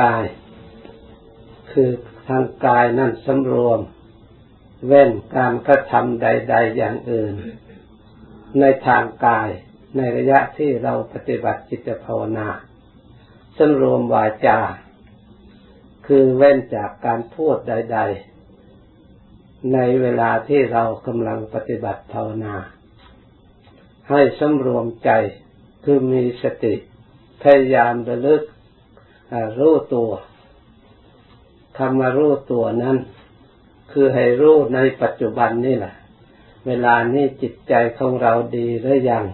กาย คือทางกายนั่นสำรวม เว้นการกระทำใด ๆ อย่างอื่น ในทางกายในระยะที่เราปฏิบัติจิตภาวนาสำรวมวาจา คือเว้นจากการพูดใด ๆ ในเวลาที่เรากำลังปฏิบัติภาวนา ให้สำรวมใจคือมีสติพยายามระลึก รู้ตัวคำว่ารู้ตัวนั้น คือให้รู้ในปัจจุบันนี่แหละ เวลานี้จิตใจของเราดีหรือยัง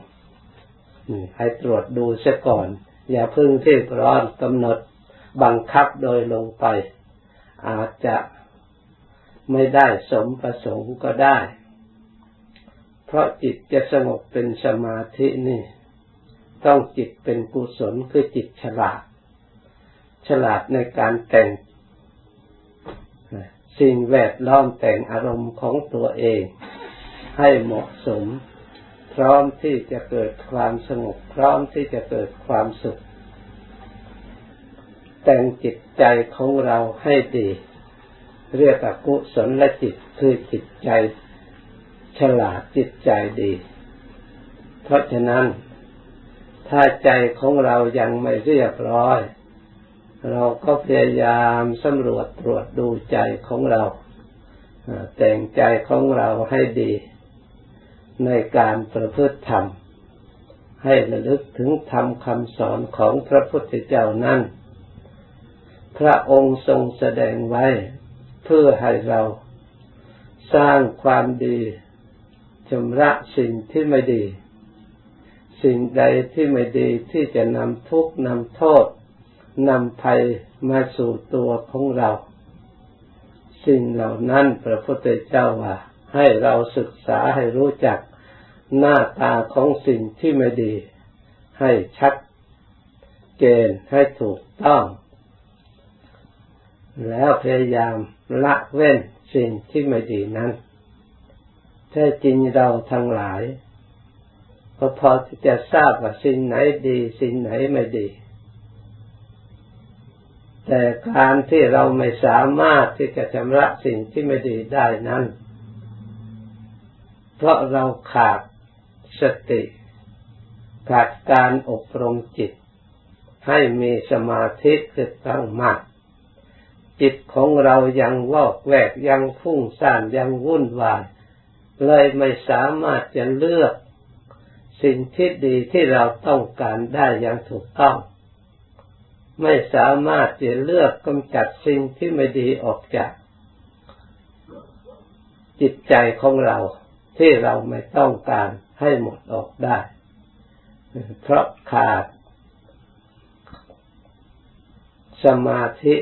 ให้ตรวจดูเสียก่อน อย่าพึ่งที่ร้อนกำหนดบังคับโดยลงไป อาจจะไม่ได้สมประสงค์ก็ได้ เพราะจิตจะสงบเป็นสมาธินี่ ต้องจิตเป็นกุศลคือจิตฉลาด ฉลาดในการแต่งสิ่งแวดล้อมแต่งอารมณ์ของตัวเอง ให้เหมาะสม พร้อมที่จะเกิดความสงบพร้อมที่จะเกิดความสุข แต่งจิตใจของเราให้ดี เรียกว่ากุศลและจิตคือจิตใจ ฉลาดจิตใจดี เพราะฉะนั้น ถ้าใจของเรายังไม่เรียบร้อย เราก็พยายามสำรวจตรวจดูใจของเรา แต่งใจของเราให้ดีในการประพฤติธรรม ให้ระลึกถึงธรรมคำสอนของพระพุทธเจ้านั้น พระองค์ทรงแสดงไว้เพื่อให้เราสร้างความดีชำระสิ่งที่ไม่ดี สิ่งใดที่ไม่ดีที่จะนำทุกข์นำโทษ นำภัยมาสู่ตัวของเรา สิ่งเหล่านั้นพระพุทธเจ้าว่า ให้เราศึกษาให้รู้จักหน้าตาของสิ่งที่ไม่ดี ให้ชัดเจนให้ถูกต้อง แล้วพยายามละเว้นสิ่งที่ไม่ดีนั้นแท้จริงเราทั้งหลาย ก็พอที่จะทราบว่าสิ่งไหนดี สิ่งไหนไม่ดี แต่การที่เราไม่สามารถที่จะชำระสิ่งที่ไม่ดีได้นั้น เพราะเราขาดสติ ขาดการอบรมจิต ให้มีสมาธิคือตั้งมั่นจิตของเรายังวอกแวกยังฟุ้งซ่านยังวุ่นวาย เลยไม่สามารถจะเลือก สิ่งที่ดีที่เราต้องการได้อย่างถูกต้อง ไม่สามารถจะเลือกกำจัดสิ่งที่ไม่ดีออกจากจิตใจของเราที่เราไม่ต้องการให้หมดออกได้ เพราะขาด สมาธิ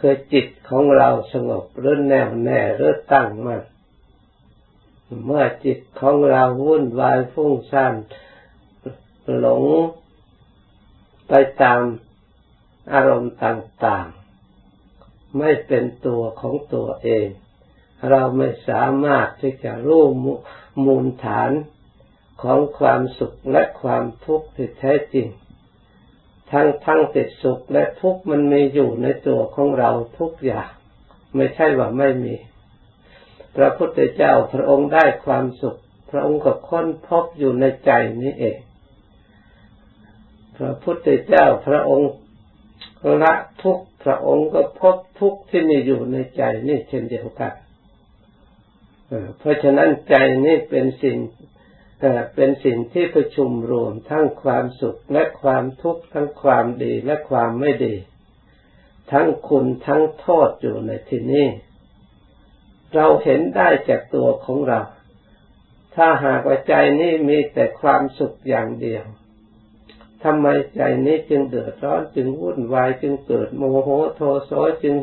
คือจิตของเราสงบหรือแน่วแน่หรือตั้งมัน่นเมื่อจิตของเราวุ่นวายฟุ้งซ่านหลงไปตาม อารมณ์ต่างๆ ไม่เป็นตัวของตัวเอง เราไม่สามารถที่จะรู้มูลฐานของความสุขและความทุกข์ที่แท้จริง ทั้งทั้งติดสุขและทุกข์มันมีอยู่ในตัวของเราทุกอย่าง ไม่ใช่ว่าไม่มี พระพุทธเจ้าพระองค์ได้ความสุข พระองค์ก็ค้นพบอยู่ในใจนี้เอง พระพุทธเจ้าพระองค์ ละทุกพระองค์ก็พบทุกที่มีอยู่ในใจนี่เช่นเดียวกันเพราะฉะนั้นใจนี่เป็นสิ่งเป็นสิ่งที่ประชุมรวมทั้งความสุขและความทุกข์ทั้งความดีและความไม่ดี ทั้งคุณทั้งโทษอยู่ในที่นี้เราเห็นได้จากตัวของเรา ถ้าหากว่าใจนี้มีแต่ความสุขอย่างเดียว ทำไมใจนี้จึงเดือดร้อนจึงวุ่นวายจึงเกิดโมโหโทโสจึง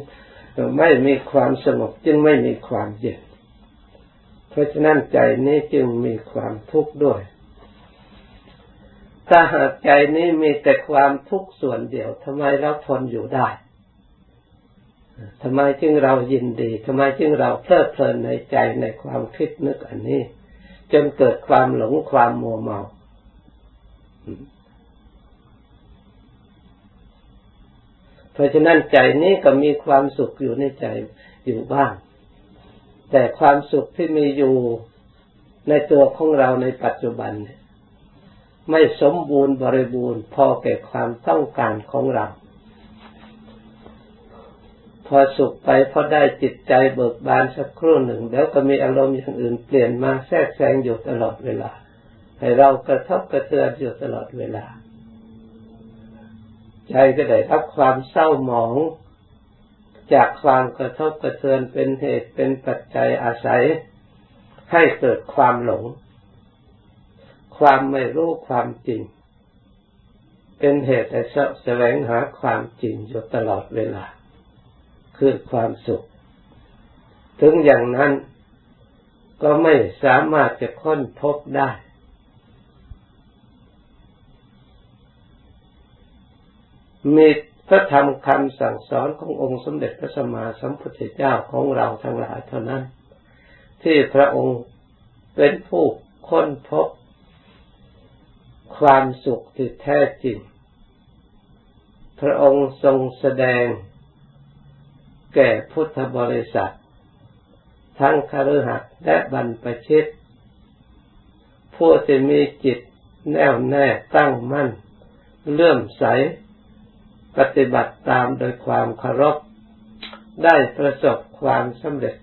ไม่มีความสงบจึงไม่มีความเย็น เพราะฉะนั้นใจนี้จึงมีความทุกข์ด้วย ถ้าหากใจนี้มีแต่ความทุกข์ส่วนเดียวทำไมเราทนอยู่ได้ทำไมจึงเรายินดีทำไมจึงเราเพลิดเพลินในใจในความคิดนึกอันนี้ จนเกิดความหลงความมัวเมา เพราะฉะนั้นใจนี้ก็มีความสุขอยู่ในใจอยู่บ้าง แต่ความสุขที่มีอยู่ในตัวของเราในปัจจุบันไม่สมบูรณ์บริบูรณ์พอแก่ความต้องการของเรา พอสุขไปพอได้จิตใจเบิกบานสักครู่หนึ่ง แล้วก็มีอารมณ์อย่างอื่นเปลี่ยนมาแทรกแซงอยู่ตลอดเวลา ให้เรากระทบกระเทือนอยู่ตลอดเวลา ใจก็ได้รับความเศร้าหมอง จากความกระทบกระเทือนเป็นเหตุเป็นปัจจัยอาศัย ให้เกิดความหลง ความไม่รู้ความจริง เป็นเหตุให้แสวงหาความจริงอยู่ตลอดเวลา คือความสุข ถึงอย่างนั้นก็ไม่สามารถจะค้นพบได้ มีพระธรรมคำสั่งสอนขององค์สมเด็จพระสัมมาสัมพุทธเจ้าของเราทั้งหลายเท่านั้น ที่พระองค์เป็นผู้ค้นพบความสุขที่แท้จริง พระองค์ทรงแสดงแก่พุทธบริษัท ทั้งคฤหัสถ์และบรรพชิต ผู้ที่มีจิตแน่วแน่ตั้งมั่น เลื่อมใส ปฏิบัติตามโดยความเคารพได้ประสบความสำเร็จ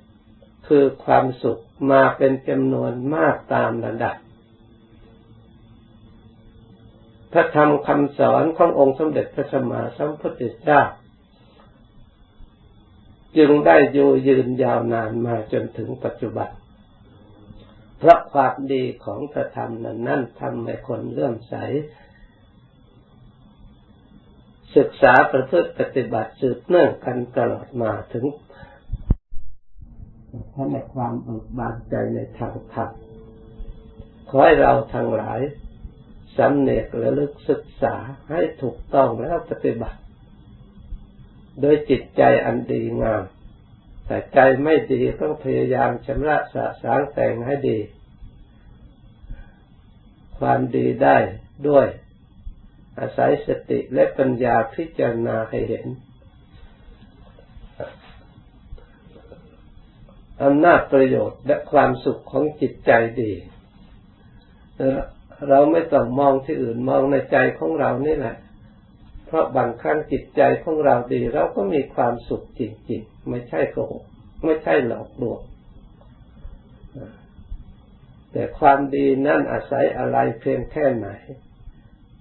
คือความสุขมาเป็นจำนวนมากตามระดับพระธรรมคำสอนขององค์สมเด็จพระสัมมาสัมพุทธเจ้าจึงได้อยู่ยืนยาวนานมาจนถึงปัจจุบัน เพราะความดีของพระธรรมนั้นนั่นทำให้คนเลื่อมใส ศึกษาประพฤติปฏิบัติสืบเนื่องกันตลอดมาถึงท่านในความเบิกบานใจในทางธรรมขอให้เราทั้งหลายสำเนกและลึกศึกษาให้ถูกต้องแล้วปฏิบัติ โดยจิตใจอันดีงาม แต่ใจไม่ดีต้องพยายามชำระสะสางแต่งให้ดี ความดีได้ด้วย อาศัยสติและปัญญาพิจารณาให้เห็นอำนาจประโยชน์และความสุขของจิตใจดี เราไม่ต้องมองที่อื่นมองในใจของเรานี่แหละ เพราะบางครั้งจิตใจของเราดี เราก็มีความสุขจริงๆ ไม่ใช่โกหกไม่ใช่หลอกลวงแต่ความดีนั่นอาศัยอะไรเพียงแค่ไหน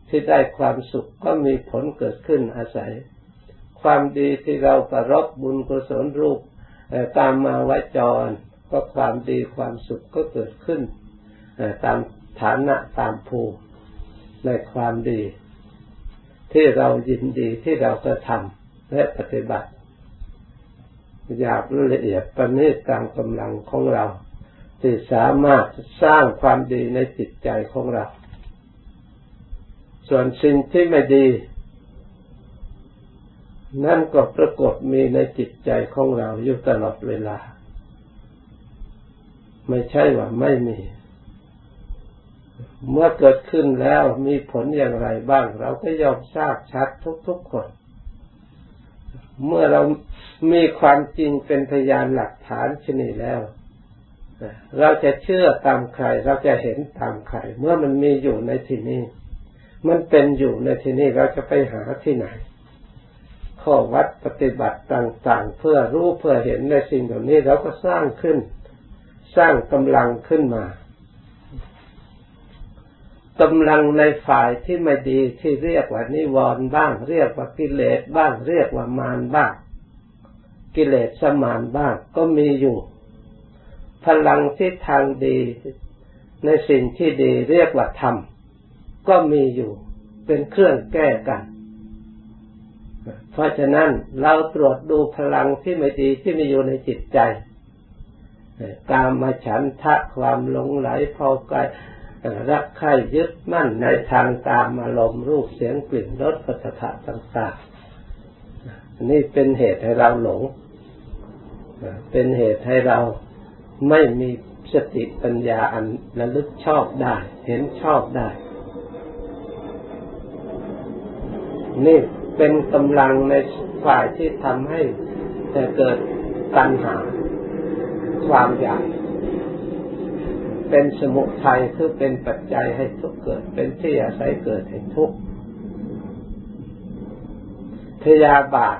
ที่ได้ความสุขก็มีผลเกิดขึ้นอาศัย ความดีที่เราประรบบุญกุศลรูปตามมาวจร ก็ความดีความสุขก็เกิดขึ้นตามฐานะตามภูมิในความดี ที่เรายินดีที่เรากระทำและปฏิบัติหยาบละเอียดประณีตตามกำลังของเราที่สามารถสร้างความดีในจิตใจของเรา ส่วนสิ่งที่ไม่ดี นั่นก็ปรากฏมีในจิตใจของเราอยู่ตลอดเวลา ไม่ใช่ว่าไม่มี เมื่อเกิดขึ้นแล้วมีผลอย่างไรบ้าง เราก็ยอมทราบชัดทุกๆคน เมื่อเรามีความจริงเป็นพยานหลักฐานชนิดแล้วเราจะเชื่อตามใคร เราจะเห็นตามใคร เมื่อมันมีอยู่ในที่นี้ มันเป็นอยู่ในที่นี้เราจะไปหาที่ไหน ข้อวัดปฏิบัติต่าง ๆ เพื่อรู้เพื่อเห็นในสิ่งเหล่านี้เราก็สร้างขึ้น สร้างกำลังขึ้นมากำลังในฝ่ายที่ไม่ดีที่เรียกว่านิวรณ์บ้าง เรียกว่ากิเลสบ้าง เรียกว่ามารบ้าง กิเลสสมานบ้าง ก็มีอยู่ พลังที่ทางดี ในสิ่งที่ดีเรียกว่าธรรม ก็มีอยู่ เป็นเครื่องแก้กัน เพราะฉะนั้นเราตรวจดูพลังที่ไม่ดีที่มีอยู่ในจิตใจตามมาฉันทะความหลงไหลพอกายรักใครยึดมั่นในทางตามอารมณ์รูปเสียงกลิ่นรสปัสสะต่างๆนี่เป็นเหตุให้เราหลง เป็นเหตุให้เราไม่มีสติปัญญาอันระลึกชอบได้ เห็นชอบได้ นี่เป็นกำลังในฝ่ายที่ทำให้เกิดตัณหา ความอยาก เป็นสมุทัยคือเป็นปัจจัยให้ทุกเกิด เป็นที่อาศัยเกิดให้ทุกพยาบาท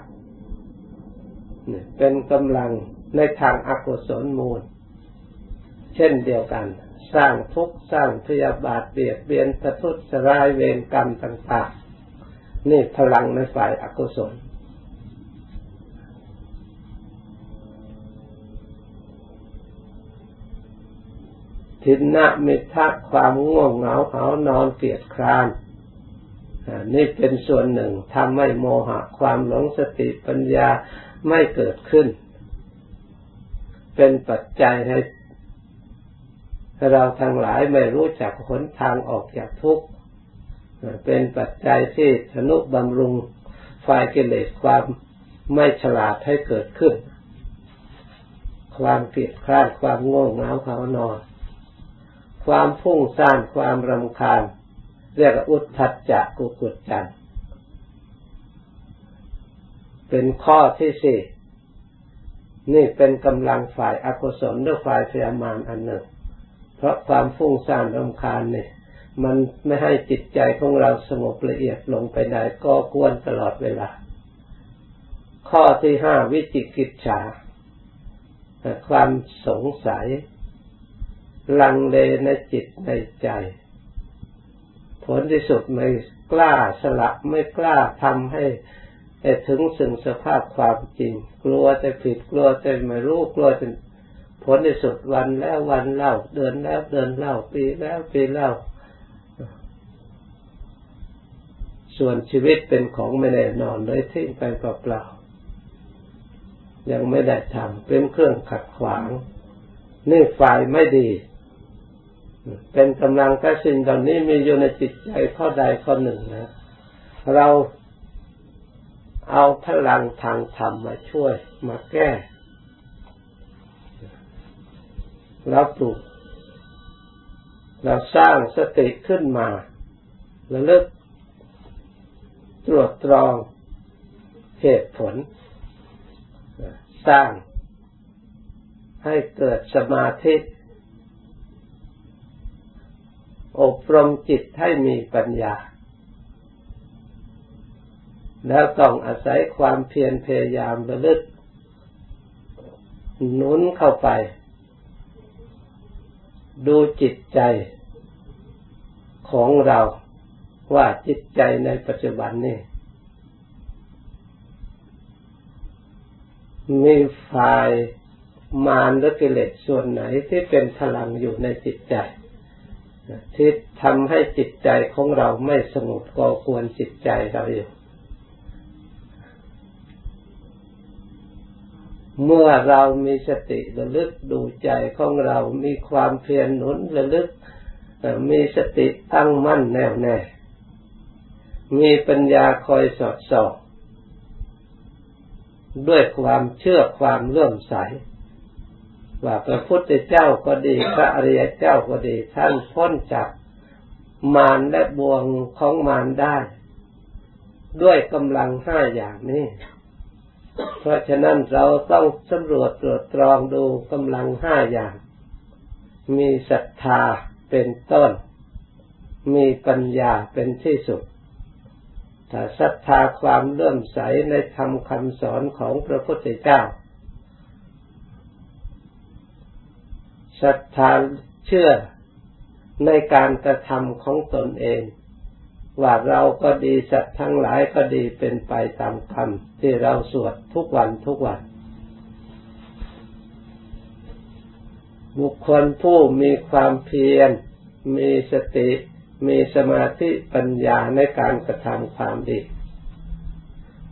เป็นกำลังในทางอากุศลมูล เช่นเดียวกัน สร้างทุกข์สร้างพยาบาทเบียดเบียนประทุษร้ายเวรกรรมต่างๆ นี่พลังในฝ่ายอกุศลทินนะมิทักความง่วงเหงาเหานอนเกียดคร้านนี่เป็นส่วนหนึ่งทำให้โมหะความหลงสติปัญญาไม่เกิดขึ้น เป็นปัจจัยให้เราทั้งหลายไม่รู้จักหนทางออกจากทุกข์ เป็นปัจจัยที่ธนุบำรุงฝ่ายกิเลสความไม่ฉลาดให้เกิดขึ้น ความเกลียดคร้านความโง่เงาเขานอน ความพุ่งสร้างความรำคาญ เรียกอุทธัจจะกุกุจจันเป็นข้อที่สี่นี่เป็นกำลังฝ่ายอกุศลหรือฝ่ายพยามารอันหนึ่ง เพราะความฟุ้งซ่านรำคาญเนี่ย มันไม่ให้จิตใจของเราสงบละเอียดลงไปได้ก็ควรตลอดเวลา ข้อที่ห้าวิจิกิจฉาความสงสัย ลังเลในจิตในใจ ผลที่สุดไม่กล้าสละไม่กล้าทำให้ถึงสึ่งสภาพความจริง กลัวจะผิดกลัวจะไม่รู้กลัวจะผลในสุดวันแล้ววันเล่า เดือนแล้วเดือนเล่าปีแล้วปีเล่า ส่วนชีวิตเป็นของไม่แน่นอนเลยทิ้งไปเปล่าๆยังไม่ได้ทำเป็นเครื่องขัดขวาง นี่ฝ่ายไม่ดี เป็นกำลังกระสิ่งตอนนี้มีอยู่ในจิตใจข้อใดข้อหนึ่งนะ เราเอาพลังทางธรรมมาช่วยมาแก้เราปลุกเราสร้างสติขึ้นมาแล้วเลิก ตรวจตรองเหตุผล สร้างให้เกิดสมาธิ อบรมจิตให้มีปัญญา แล้วต้องอาศัยความเพียรพยายามระลึกหนุนเข้าไป ดูจิตใจของเรา ว่าจิตใจในปัจจุบันนี้มีฝ่ายมารหรือกิเลสส่วนไหนที่เป็นพลังอยู่ในจิตใจ ที่ทำให้จิตใจของเราไม่สงบก่อกวนจิตใจเราอยู่เมื่อเรามีสติระลึกดูใจของเรา มีความเพียรหนุนระลึก มีสติตั้งมั่นแน่วแน่ มีปัญญาคอยสอดส่องด้วยความเชื่อความเลื่อมใส ว่าพระพุทธเจ้าก็ดีพระอริยเจ้าก็ดีท่านพ้นจากมารและบ่วงของมารได้ ด้วยกำลังห้าอย่างนี้ เพราะฉะนั้นเราต้องสำรวจตรวจตรองดูกำลังห้าอย่าง มีศรัทธาเป็นต้น มีปัญญาเป็นที่สุด ศรัทธาความเลื่อมใสในธรรมคำสอนของพระพุทธเจ้าศรัทธาเชื่อในการกระทำของตนเอง ว่าเราก็ดีสัตว์ทั้งหลายก็ดีเป็นไปตามคำที่เราสวดทุกวันทุกวัน บุคคลผู้มีความเพียรมีสติ มีสมาธิปัญญาในการกระทำความดี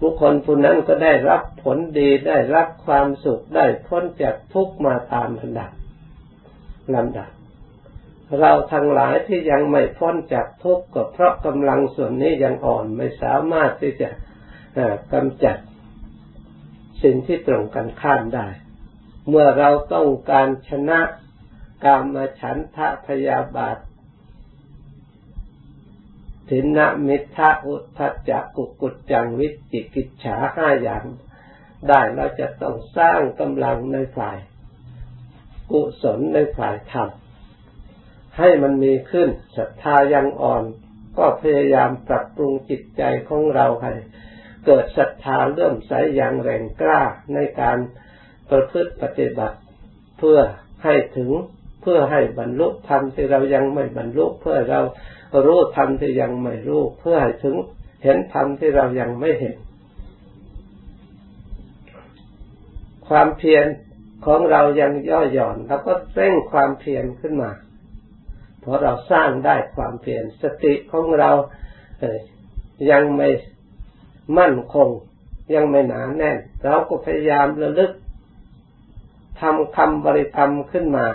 บุคคลผู้นั้นก็ได้รับผลดีได้รับความสุขได้พ้นจากทุกมาตามลำดับลำดับ เราทั้งหลายที่ยังไม่พ้นจากทุกข์ก็เพราะกำลังส่วนนี้ยังอ่อนไม่สามารถที่จะกำจัดสิ่งที่ตรงกันข้ามได้ เมื่อเราต้องการชนะกามฉันทะพยาบาท ถินนะมิทะอุทัจจะกุกุจจังวิจิกิจฉาห้าอย่างได้เราจะต้องสร้างกำลังในฝ่าย กุศลในฝ่ายธรรมให้มันมีขึ้นศรัทธายังอ่อน ก็พยายามปรับปรุงจิตใจของเราให้เกิดศรัทธาเลื่อมใสอย่างแรงกล้าในการประพฤติปฏิบัติ เพื่อให้ถึง พื่อให้บรรลุธรรมที่เรายังไม่บรรลุเพื่อเรารู้ธรรมที่ยังไม่รู้ เพื่อให้ถึงเห็นธรรมที่เรายังไม่เห็น ความเพียรของเรายังย่อหย่อนเราก็เร่งความเพียรขึ้นมา เพราะเราสร้างได้ความเพียรสติของเราเยังไม่มั่นคง ยังไม่หนาแน่น เราก็พยายามระลึกทำคำบริกรรมขึ้นมา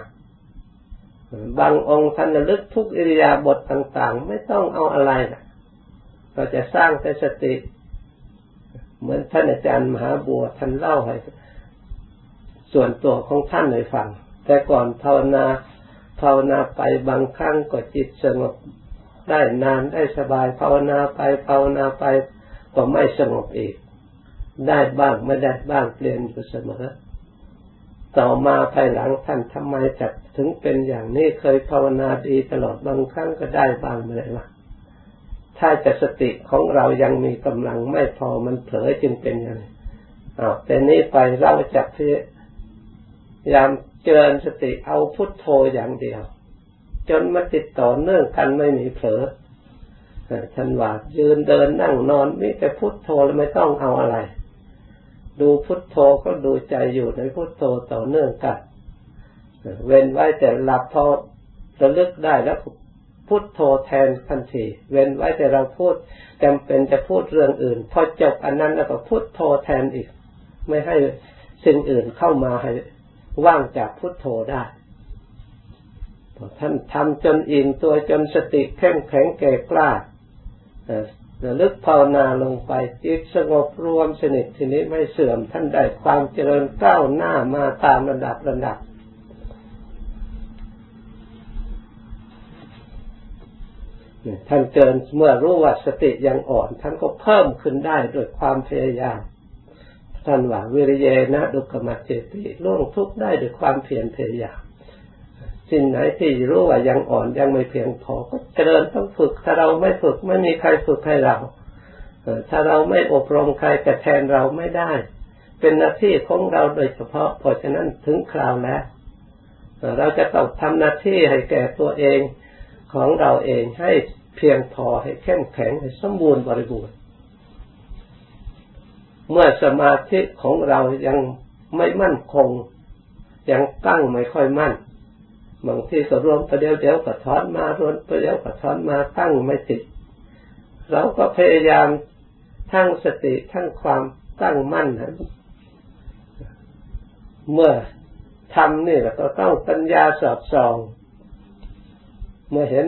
บางองค์ท่านระลึกทุกอิริยาบถต่างๆ ไม่ต้องเอาอะไรนะเราจะสร้างแต่สติ เหมือนท่านอาจารย์มหาบัวท่านเล่าให้ส่วนตัวของท่านให้ฟัง แต่ก่อนภาวนาภาวนาไปบางครั้งก็จิตสงบได้นานได้สบายภาวนาไปภาวนาไปก็ไม่สงบอีก ได้บ้างไม่ได้บ้างเปลี่ยนอยู่เสมอ ต่อมาภายหลังท่านทำไมจัดถึงเป็นอย่างนี้เคยภาวนาดีตลอดบางครั้งก็ได้บางไม่ได้บ้างถ้าจะสติของเรายังมีกำลังไม่พอมันเผลอจึงเป็นอย่างนี้อ้าวแต่นี้ไปเราจะพยายามเจริญสติเอาพุทโธอย่างเดียว จนมาติดต่อเนื่องกันไม่มีเผลอท่านว่ายืนเดินนั่งนอนมีแต่พุทโธแล้วไม่ต้องเอาอะไร ดูพุทโธก็ดูใจอยู่ในพุทโธต่อเนื่องกัน เว้นไว้แต่หลับพอระลึกได้แล้วพุทโธแทนทันทีเว้นไว้แต่เราพูดจำเป็นจะพูดเรื่องอื่น พอจบอันนั้นแล้วก็พุทโธแทนอีก ไม่ให้สิ่งอื่นเข้ามาให้ว่างจากพุทโธได้ท่านทำจนอิ่มตัวจนสติเข้มแข็งแก่กล้า ระลึกภาวนาลงไปจิตสงบรวมสนิททีนี้ไม่เสื่อมท่านได้ความเจริญก้าวหน้ามาตามระดับระดับ ท่านเกินเมื่อรู้ว่าสติยังอ่อน ท่านก็เพิ่มขึ้นได้โดยความพยายาม ท่านว่าวิริยนะดุกมัจเจติล่วงทุกได้ด้วยความเพียรพยายาม สิ่งไหนที่รู้ว่ายังอ่อนยังไม่เพียงพอก็เจริญต้องฝึก ถ้าเราไม่ฝึกไม่มีใครฝึกให้เราถ้าเราไม่อบรมใครจะแทนเราไม่ได้ เป็นหน้าที่ของเราโดยเฉพาะเพราะฉะนั้นถึงคราวแล้วเราจะต้องทำหน้าที่ให้แก่ตัวเองของเราเองให้เพียงพอให้เข้มแข็งให้สมบูรณ์บริบูรณ์เมื่อสมาธิของเรายังไม่มั่นคง ยังตั้งไม่ค่อยมั่น บางทีก็รวมประเดี๋ยวเดี๋ยวก็ถอนมารวมประเดี๋ยวก็ถอนมาตั้งไม่ติด เราก็พยายามทั้งสติทั้งความตั้งมั่นนะเมื่อทำนี่เราก็ต้องปัญญาสอบส่อง เมื่อเห็น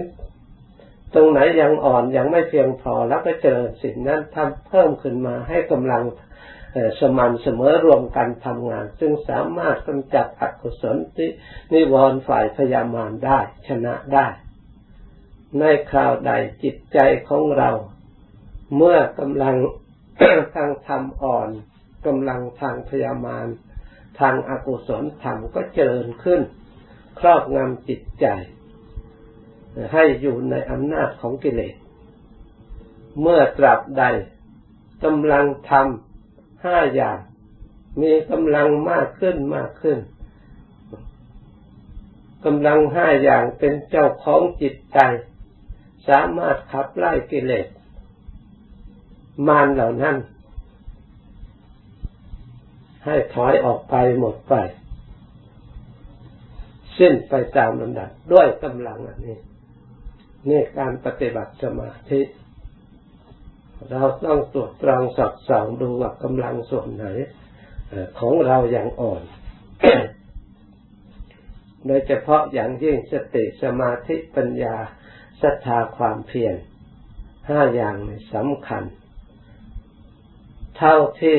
ตรงไหนยังอ่อนยังไม่เพียงพอแล้วก็เจอสิ่งนั้นทำเพิ่มขึ้นมาให้กำลัง สม่ำเสมอรวมกันทำงาน ซึ่งสามารถกำจัดอกุศลที่นิวรณ์ฝ่ายพยามารได้ชนะได้ ในคราวใดจิตใจของเรา เมื่อกำลังทางธรรมอ่อนกำลังทางพยามารทางอากุศลธรรมก็เจริญขึ้น ครอบงำจิตใจ ให้อยู่ในอำนาจของกิเลส เมื่อตราบใดกำลังทำ ห้าอย่าง มีกำลังมากขึ้นมากขึ้นกำลังห้าอย่างเป็นเจ้าของจิตใจ สามารถขับไล่กิเลสมารเหล่านั้น ให้ถอยออกไปหมดไป สิ้นไปตามลำดับด้วยกำลังอันนี้นี่การปฏิบัติสมาธิ เราต้องตรวจตรองสอบสองดูว่ากำลังส่วนไหนของเราอย่างอ่อน โดยเฉพาะอย่างยิ่งสติสมาธิปัญญาศรัทธาความเพียรห้าอย่างสำคัญ เท่าที่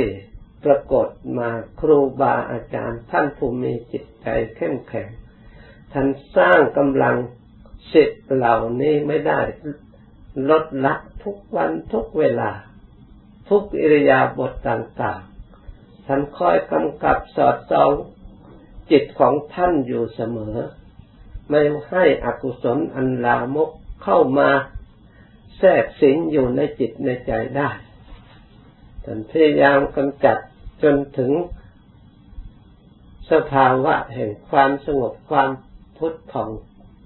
ปรากฏมาครูบาอาจารย์ ท่านผู้มีจิตใจเข้มแข็ง ท่านสร้างกำลังสิทธิ์เหล่านี้ไม่ได้ ลดละทุกวันทุกเวลา ทุกอิริยาบถต่างๆ ท่านคอยกำกับสอดส่องจิตของท่านอยู่เสมอ ไม่ให้อกุศลอันลามกเข้ามาแทรกสิงอยู่ในจิตในใจได้ท่านพยายามกำจัดจนถึงสภาวะแห่งความสงบความพุทธผ่อง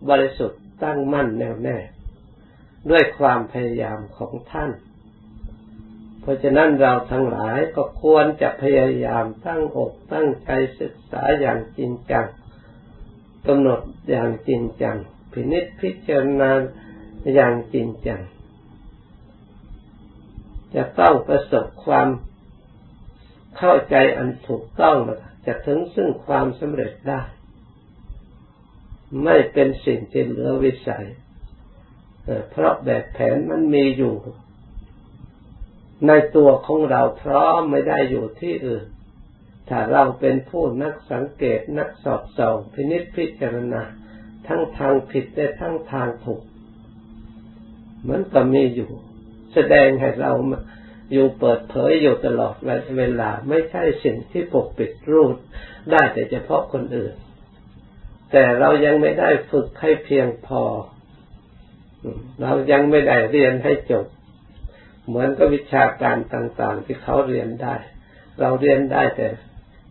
บริสุทธิ์ตั้งมั่นแน่วแน่ ด้วยความพยายามของท่าน เพราะฉะนั้นเราทั้งหลายก็ควรจะพยายามตั้งอกตั้งใจศึกษาอย่างจริงจังกำหนดอย่างจริงจังพินิจพิจารณาอย่างจริงจัง จะต้องประสบความเข้าใจอันถูกต้องจะถึงซึ่งความสำเร็จได้ ไม่เป็นสิ่งที่เหลือวิสัย เพราะแบบแผนมันมีอยู่ ในตัวของเราพร้อมไม่ได้อยู่ที่อื่น ถ้าเราเป็นผู้นักสังเกตนักสอบส่องพินิจพิจารณา ทั้งทางผิดและทั้งทางถูก มันก็มีอยู่ แสดงให้เราอยู่เปิดเผยอยู่ตลอดเวลาไม่ใช่สิ่งที่ปกปิดรูดได้แต่เฉพาะคนอื่น แต่เรายังไม่ได้ฝึกให้เพียงพอ เรายังไม่ได้เรียนให้จบ เหมือนกับวิชาการต่าง ๆ ที่เขาเรียนได้ เราเรียนได้แต่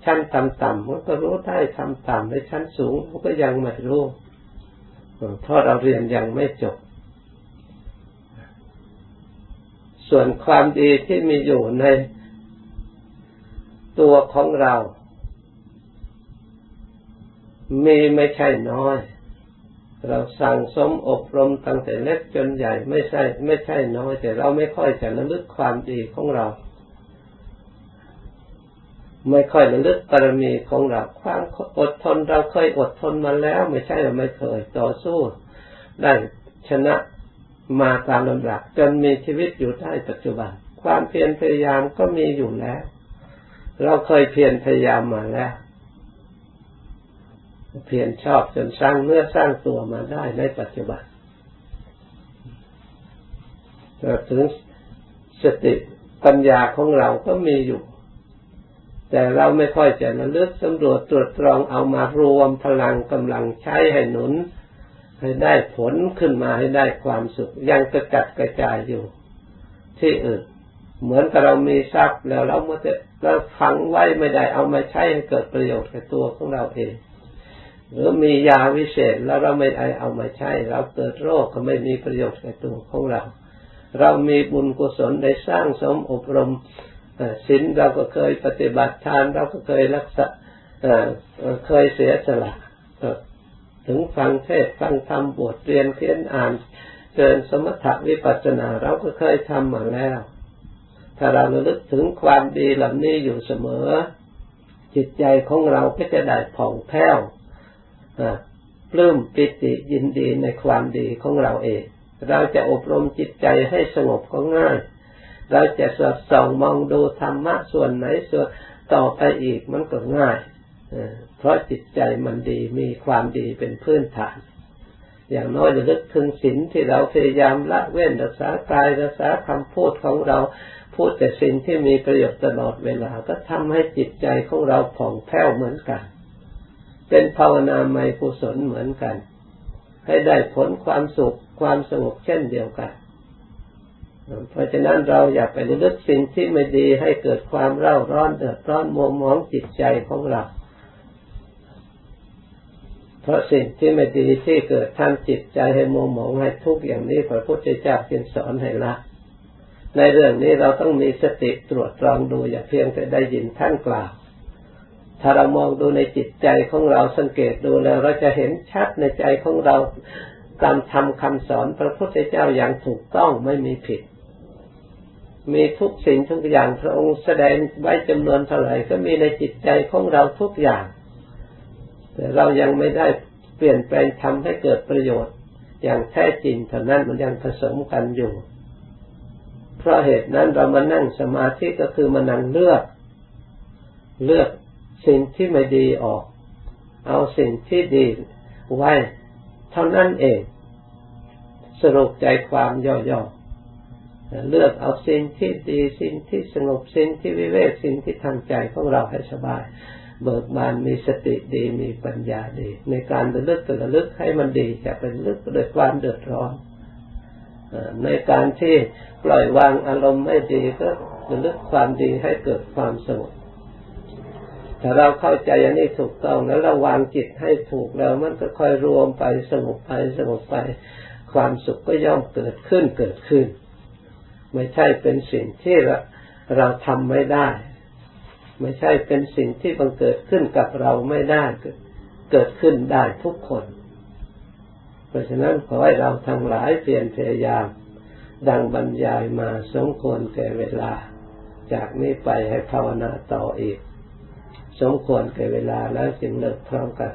ชั้นต่ำๆมันก็รู้ได้ทำต่ำในชั้นสูงมันก็ยังไม่รู้เพราะเราเรียนยังไม่จบ ส่วนความดีที่มีอยู่ในตัวของเรา มีไม่ใช่น้อย เราสั่งสมอบรมตั้งแต่เล็กจนใหญ่ไม่ใช่ ไม่ใช่น้อยแต่เราไม่ค่อยจะระลึกความดีของเรา ไม่ค่อยระลึกปรมีของเราความอดทนเราเคยอดทนมาแล้ว ไม่ใช่เราไม่เคยต่อสู้ได้ชนะมาตามลำดับจนมีชีวิตอยู่ได้ปัจจุบัน ความเพียรพยายามก็มีอยู่แล้ว เราเคยเพียรพยายามมาแล้ว เพียรชอบจนสร้างเมื่อสร้างตัวมาได้ในปัจจุบันถึงสติปัญญาของเราก็มีอยู่ แต่เราไม่ค่อยจะระลึกสำรวจตรวจตรองเอามารวมพลังกำลังใช้ให้หนุน ให้ได้ผลขึ้นมาให้ได้ความสุข ยังกระจัดกระจายอยู่ ที่อื่นเหมือนกับเรามีทรัพย์แล้วเราเมื่อเราฝังไว้ไม่ได้เอามาใช้ให้เกิดประโยชน์กับตัวของเราเอง หรือมียาวิเศษแล้วเราไม่ได้เอามาใช้ เราเกิดโรคก็ไม่มีประโยชน์กับตัวของเรา เรามีบุญกุศลได้สร้างสมอบรมศีลเราก็เคยปฏิบัติทาน เราก็เคยรักษาเคยเสียสละถึงฟังเทศฟังธรรมบทเรียนเขียนอ่านเกินสมถะวิปัสสนา เราก็เคยทำมาแล้ว ถ้าเราระลึกถึงความดีเหล่านี้อยู่เสมอ จิตใจของเราก็จะได้ผ่องแผ้ว ปลื้มปิติยินดีในความดีของเราเอง เราจะอบรมจิตใจให้สงบก็ง่าย เราจะสอดส่องมองดูธรรมะส่วนไหนส่วนต่อไปอีกมันก็ง่ายเพราะจิตใจมันดีมีความดีเป็นพื้นฐาน อย่างน้อยจะลึกถึงศีลที่เราพยายามละเว้นรักษากายรักษาคำพูดของเราพูดแต่สิ่งที่มีประโยชน์ตลอดเวลาก็ทำให้จิตใจของเราผ่องแผ้วเหมือนกัน เป็นภาวนาไมกุศลเหมือนกัน ให้ได้ผลความสุขความสงบเช่นเดียวกัน เพราะฉะนั้นเราอย่าไปลึกสิ่งที่ไม่ดีให้เกิดความเร่าร้อนเดือดร้อนมัวมองจิตใจของเรา เพราะสิ่งที่ไม่ดีที่เกิดทางจิตใจให้มัวหมองให้ทุกข์อย่างนี้พระพุทธเจ้าจึงสอนให้ละในเรื่องนี้เราต้องมีสติตรวจตรองดูอย่าเพียงแต่ได้ยินท่านกล่าว ถ้าเรามองดูในจิตใจของเราสังเกตดูแล้วเราจะเห็นชัดในใจของเราการทำคำสอนพระพุทธเจ้าอย่างถูกต้องไม่มีผิด มีทุกสิ่งทุกอย่างพระองค์แสดงไว้จำนวนเท่าไหร่ก็มีในจิตใจของเราทุกอย่าง แต่เรายังไม่ได้เปลี่ยนแปลงทำให้เกิดประโยชน์ อย่างแท้จริงเท่านั้นมันยังผสมกันอยู่ เพราะเหตุนั้นเรามานั่งสมาธิก็คือมานั่งเลือก เลือก สิ่งที่ไม่ดีออก เอาสิ่งที่ดีไว้ เท่านั้นเอง สรุปใจความย่อๆเลือกเอาสิ่งที่ดีสิ่งที่สงบสิ่งที่วิเวกสิ่งที่ทางใจของเราให้สบาย เบิกบานมีสติดีมีปัญญาดี ในการระลึกระลึกให้มันดีอย่าเป็นลึกโดยความเดือดร้อนในการที่ปล่อยวางอารมณ์ไม่ดีก็ระลึกความดีให้เกิดความสงบ ถ้าเราเข้าใจอันนี้ถูกต้องแล้วเราวางจิตให้ถูกแล้ว มันก็ค่อยรวมไปสงบไปสงบไป ความสุขก็ย่อมเกิดขึ้นเกิดขึ้น ไม่ใช่เป็นสิ่งที่เราเราทำไม่ได้ ไม่ใช่เป็นสิ่งที่บังเกิดขึ้นกับเราไม่ได้เกิดขึ้นได้ทุกคน เพราะฉะนั้นขอให้เราทั้งหลายเพียรพยายาม ดังบรรยายมาสมควรแก่เวลา จากนี้ไปให้ภาวนาต่ออีก สมควรแก่เวลาแล้วจึงเลิกพร้อมกัน